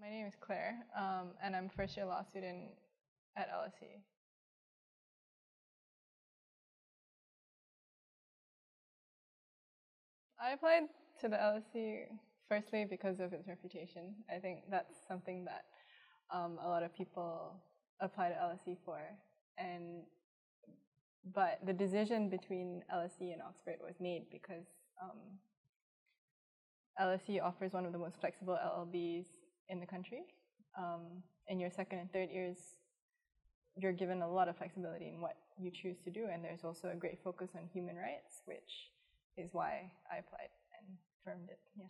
My name is Claire, um, and I'm first year law student at LSE. I applied to the LSE firstly because of its reputation. I think that's something that um, a lot of people apply to LSE for, and but the decision between LSE and Oxford was made because um, LSE offers one of the most flexible LLBs in the country. Um, in your second and third years, you're given a lot of flexibility in what you choose to do, and there's also a great focus on human rights, which is why I applied and firmed it. Yeah.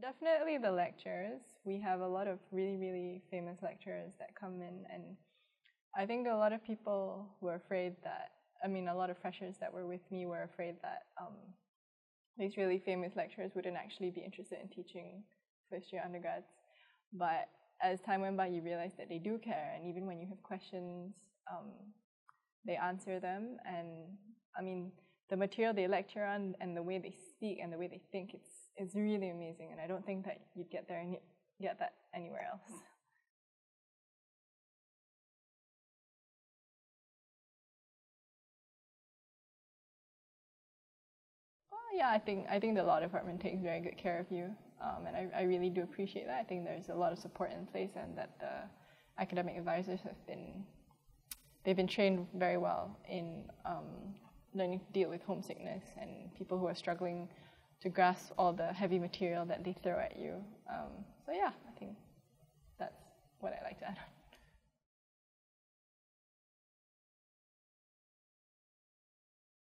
Definitely the lectures. We have a lot of really, really famous lecturers that come in, and I think a lot of people were afraid that, I mean, a lot of freshers that were with me were afraid that um, these really famous lecturers wouldn't actually be interested in teaching first year undergrads. But as time went by, you realize that they do care, and even when you have questions, um, they answer them. And I mean, the material they lecture on and the way they speak and the way they think, it's it's really amazing, and I don't think that you'd get there and get that anywhere else. Yeah, I think I think the law department takes very good care of you, um, and I, I really do appreciate that. I think there's a lot of support in place, and that the academic advisors have been they've been trained very well in um, learning to deal with homesickness and people who are struggling to grasp all the heavy material that they throw at you. Um, so yeah, I think